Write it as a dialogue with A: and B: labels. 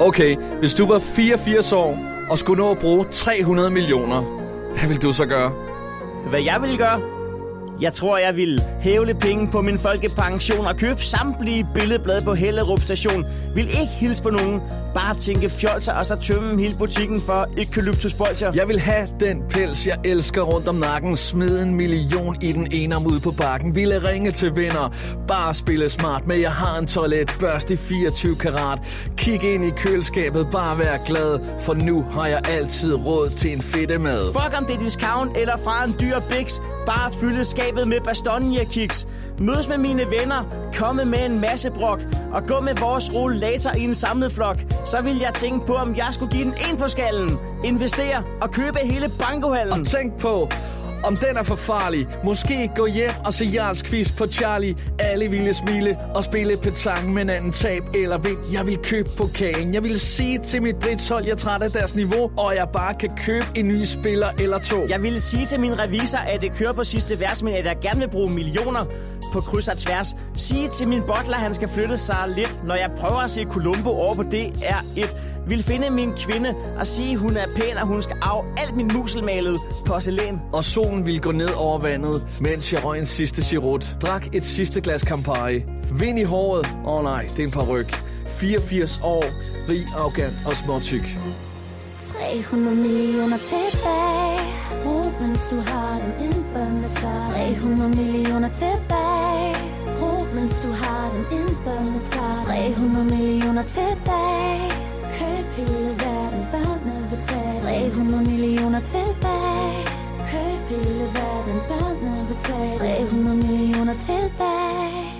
A: Okay, hvis du var 84 år og skulle nå at bruge 300 millioner, hvad vil du så gøre?
B: Hvad jeg vil gøre? Jeg tror, jeg vil hævle penge på min folkepension og købe samtlige billedblade på Hellerup station. Vil ikke hilse på nogen. Bare tænke fjolser og så tømme hele butikken for Eukalyptusbolcher.
A: Jeg vil have den pels, jeg elsker rundt om nakken. Smid en million i den ene om ude på bakken. Ville ringe til venner. Bare spille smart, men jeg har en toilet. Børst i 24 karat. Kig ind i køleskabet, bare vær glad. For nu har jeg altid råd til en fedtemad.
B: Fuck om det er discount eller fra en dyr Bix. Bare fylde skabet med Bastogne-kiks. Mødes med mine venner, komme med en masse brok og gå med vores rollator i en samlet flok. Så vil jeg tænke på, om jeg skulle give den en på skallen. Investere og købe hele bankohallen.
A: Og tænk på, om den er for farlig. Måske gå hjem og se Jarls quiz på Charlie. Alle ville smile og spille petang med en anden tab eller vind. Jeg vil købe pokalen. Jeg vil sige til mit britshold, jeg er træt af deres niveau, og jeg bare kan købe en ny spiller eller to.
B: Jeg ville sige til min revisor, at det kører på sidste vers, men at jeg gerne vil bruge millioner på kryds og tværs. Sige til min butler, at han skal flytte sig lidt, når jeg prøver at se Columbo over på DR1. Vil finde min kvinde og sige, at hun er pæn, og hun skal af alt min muselmalede porcelæn.
A: Og solen ville gå ned over vandet, mens jeg røg en sidste chirut. Drak et sidste glas Campari. Vind i håret. Åh oh, nej, det er en par ryg. 84 år, rig, arrogant og småtyk.
C: 300 millioner tilbage Brug, mens du har den en børnetag 300 millioner tilbage mens du har den indbørende tag 300 millioner tilbage. Køb hele verden, børnene vil tage. 300 millioner tilbage. Køb hele verden, børnene vil tage. 300 millioner tilbage.